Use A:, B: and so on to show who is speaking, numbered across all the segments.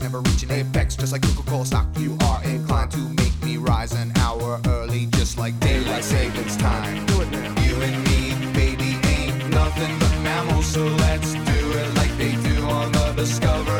A: never reaching apex. Just like Coca-Cola stock, you are inclined to make me rise an hour early, just like daylight savings time. Do it now. You and me, baby, ain't nothing but mammals, so let's do it like they do on the Discovery.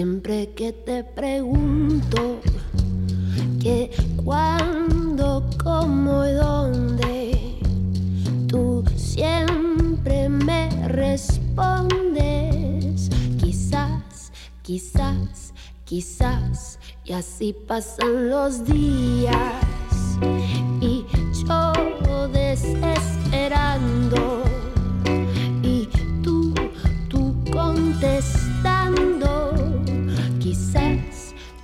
B: Siempre que te pregunto que cuándo, cómo y dónde, tú siempre me respondes. Quizás, quizás, quizás, y así pasan los días.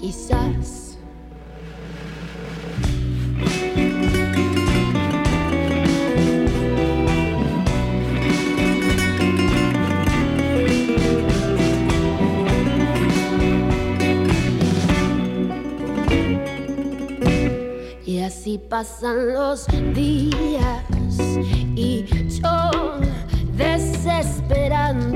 B: quizás. Y así pasan los días y yo desesperando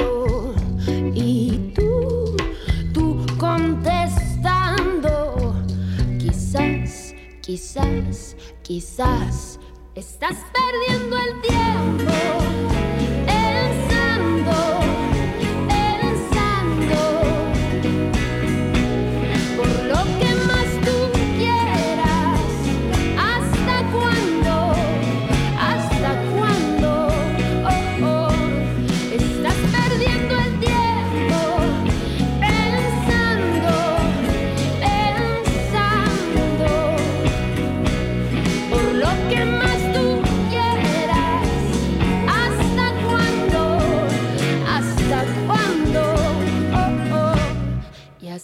B: Quizás, quizás, estás perdiendo el tiempo.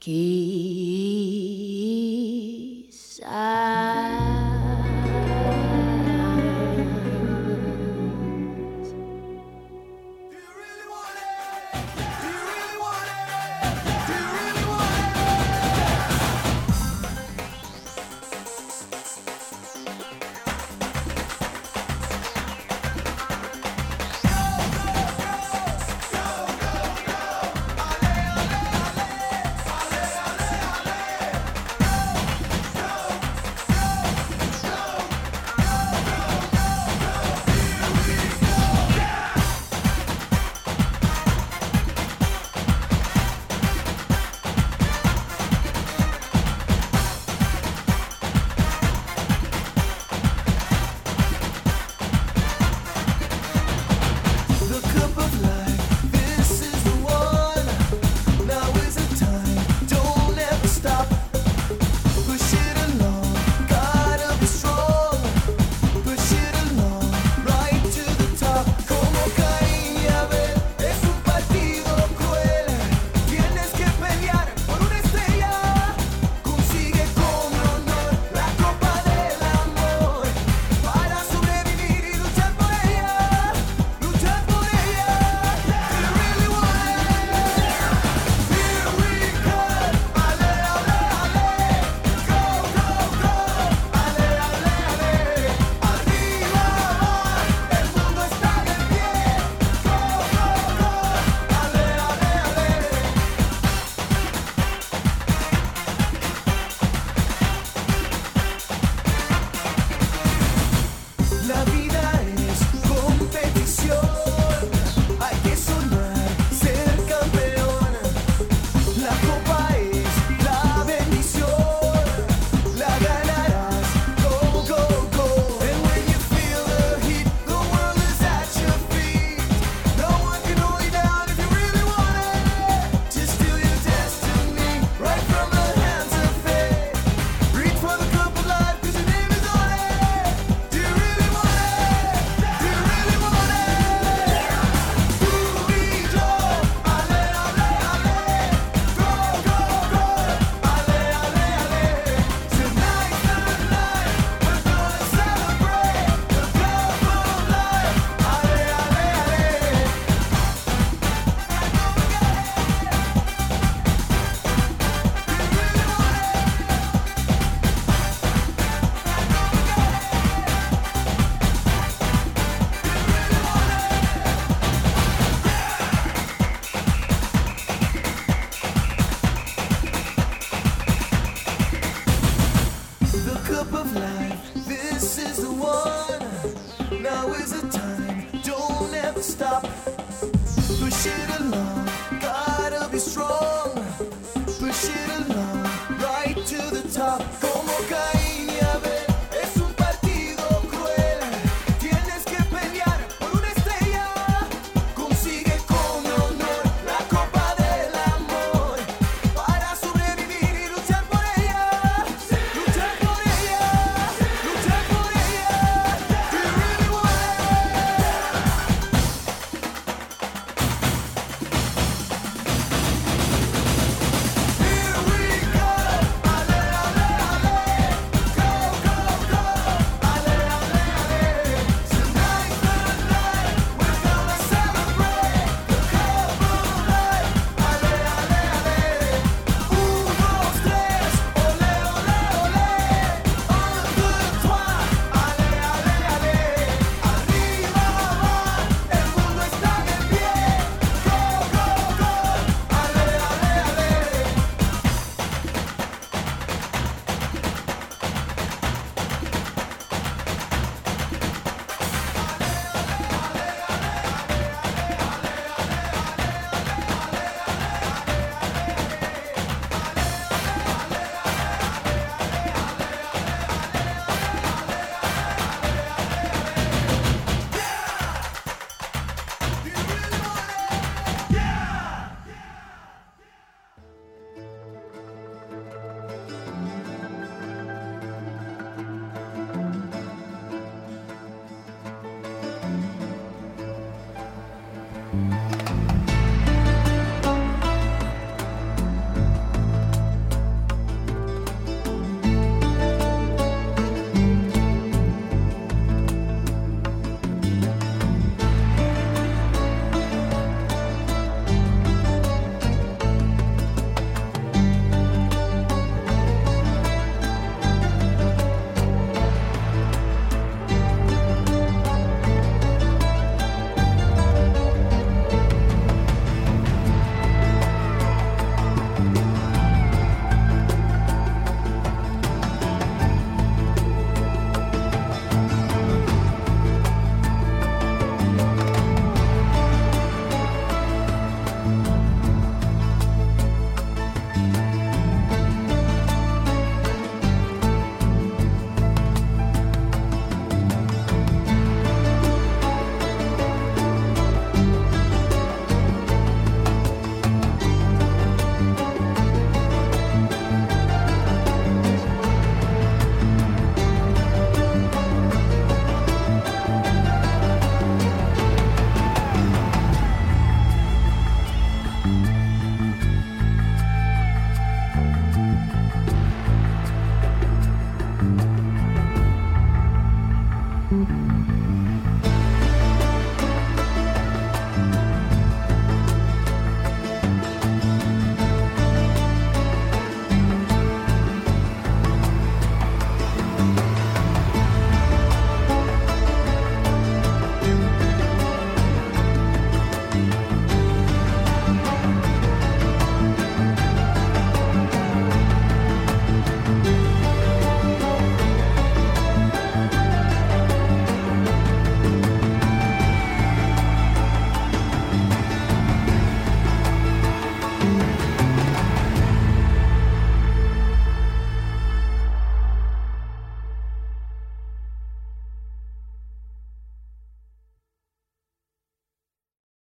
B: Kiss.